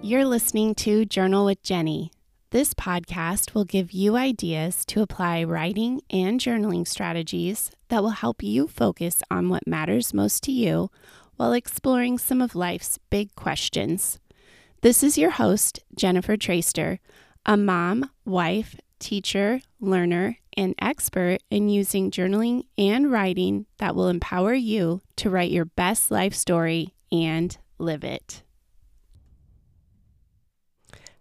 You're listening to Journal with Jenny. This podcast will give you ideas to apply writing and journaling strategies that will help you focus on what matters most to you while exploring some of life's big questions. This is your host, Jennifer Troester, a mom, wife, teacher, learner, and expert in using journaling and writing that will empower you to write your best life story and live it.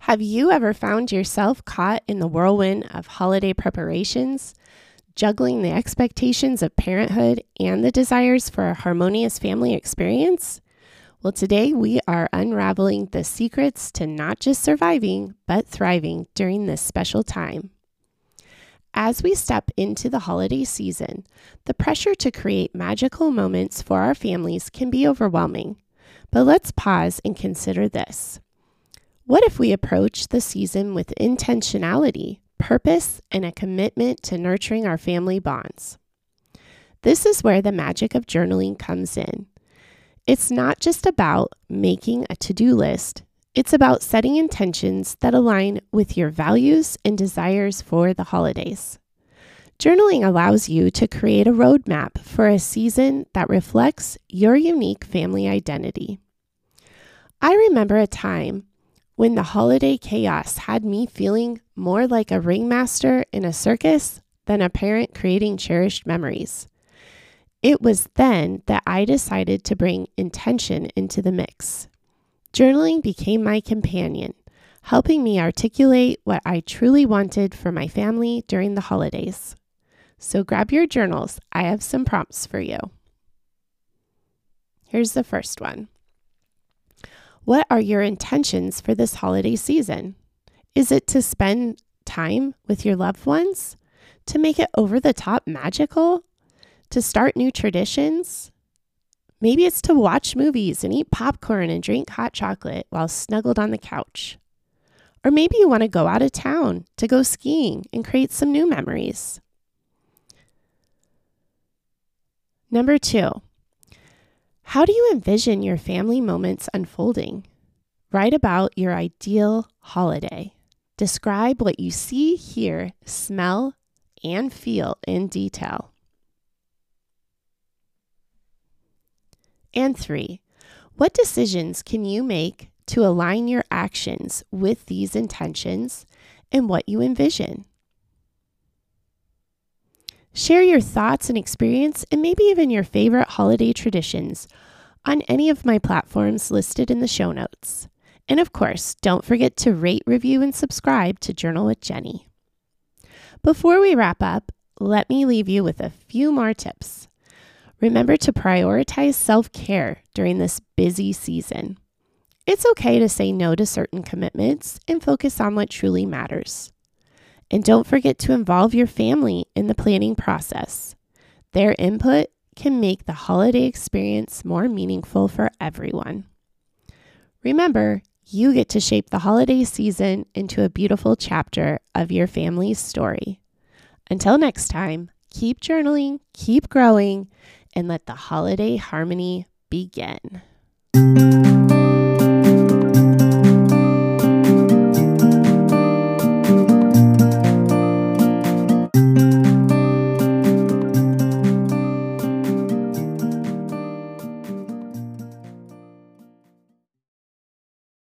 Have you ever found yourself caught in the whirlwind of holiday preparations, juggling the expectations of parenthood and the desires for a harmonious family experience? Well, today we are unraveling the secrets to not just surviving, but thriving during this special time. As we step into the holiday season, the pressure to create magical moments for our families can be overwhelming. But let's pause and consider this. What if we approach the season with intentionality, purpose, and a commitment to nurturing our family bonds? This is where the magic of journaling comes in. It's not just about making a to do list, it's about setting intentions that align with your values and desires for the holidays. Journaling allows you to create a roadmap for a season that reflects your unique family identity. I remember a time when the holiday chaos had me feeling more like a ringmaster in a circus than a parent creating cherished memories. It was then that I decided to bring intention into the mix. Journaling became my companion, helping me articulate what I truly wanted for my family during the holidays. So grab your journals, I have some prompts for you. Here's the first one what are your intentions for this holiday season? Is it to spend time with your loved ones? To make it over the top magical? To start new traditions? Maybe it's to watch movies and eat popcorn and drink hot chocolate while snuggled on the couch. Or maybe you want to go out of town to go skiing and create some new memories. Number two, how do you envision your family moments unfolding? Write about your ideal holiday. Describe what you see, hear, smell, and feel in detail. And three, what decisions can you make to align your actions with these intentions and what you envision? Share your thoughts and experience, and maybe even your favorite holiday traditions on any of my platforms listed in the show notes. And of course, don't forget to rate, review, and subscribe to Journal with Jenny. Before we wrap up, let me leave you with a few more tips. Remember to prioritize self care during this busy season. It's okay to say no to certain commitments and focus on what truly matters. And don't forget to involve your family in the planning process. Their input can make the holiday experience more meaningful for everyone. Remember, you get to shape the holiday season into a beautiful chapter of your family's story. Until next time, keep journaling, keep growing, and let the holiday harmony begin.